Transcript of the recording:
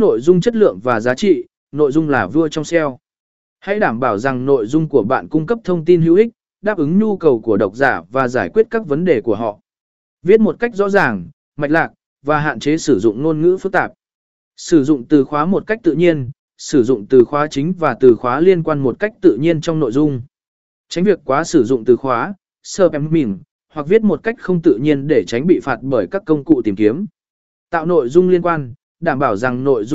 nội dung chất lượng và giá trị, nội dung là vua trong SEO. Hãy đảm bảo rằng nội dung của bạn cung cấp thông tin hữu ích, đáp ứng nhu cầu của độc giả và giải quyết các vấn đề của họ. Viết một cách rõ ràng, mạch lạc, và hạn chế sử dụng ngôn ngữ phức tạp. Sử dụng từ khóa một cách tự nhiên, sử dụng từ khóa chính và từ khóa liên quan một cách tự nhiên trong nội dung. Tránh việc quá sử dụng từ khóa, spamming, hoặc viết một cách không tự nhiên để tránh bị phạt bởi các công cụ tìm kiếm. Tạo nội dung liên quan, đảm bảo rằng nội dung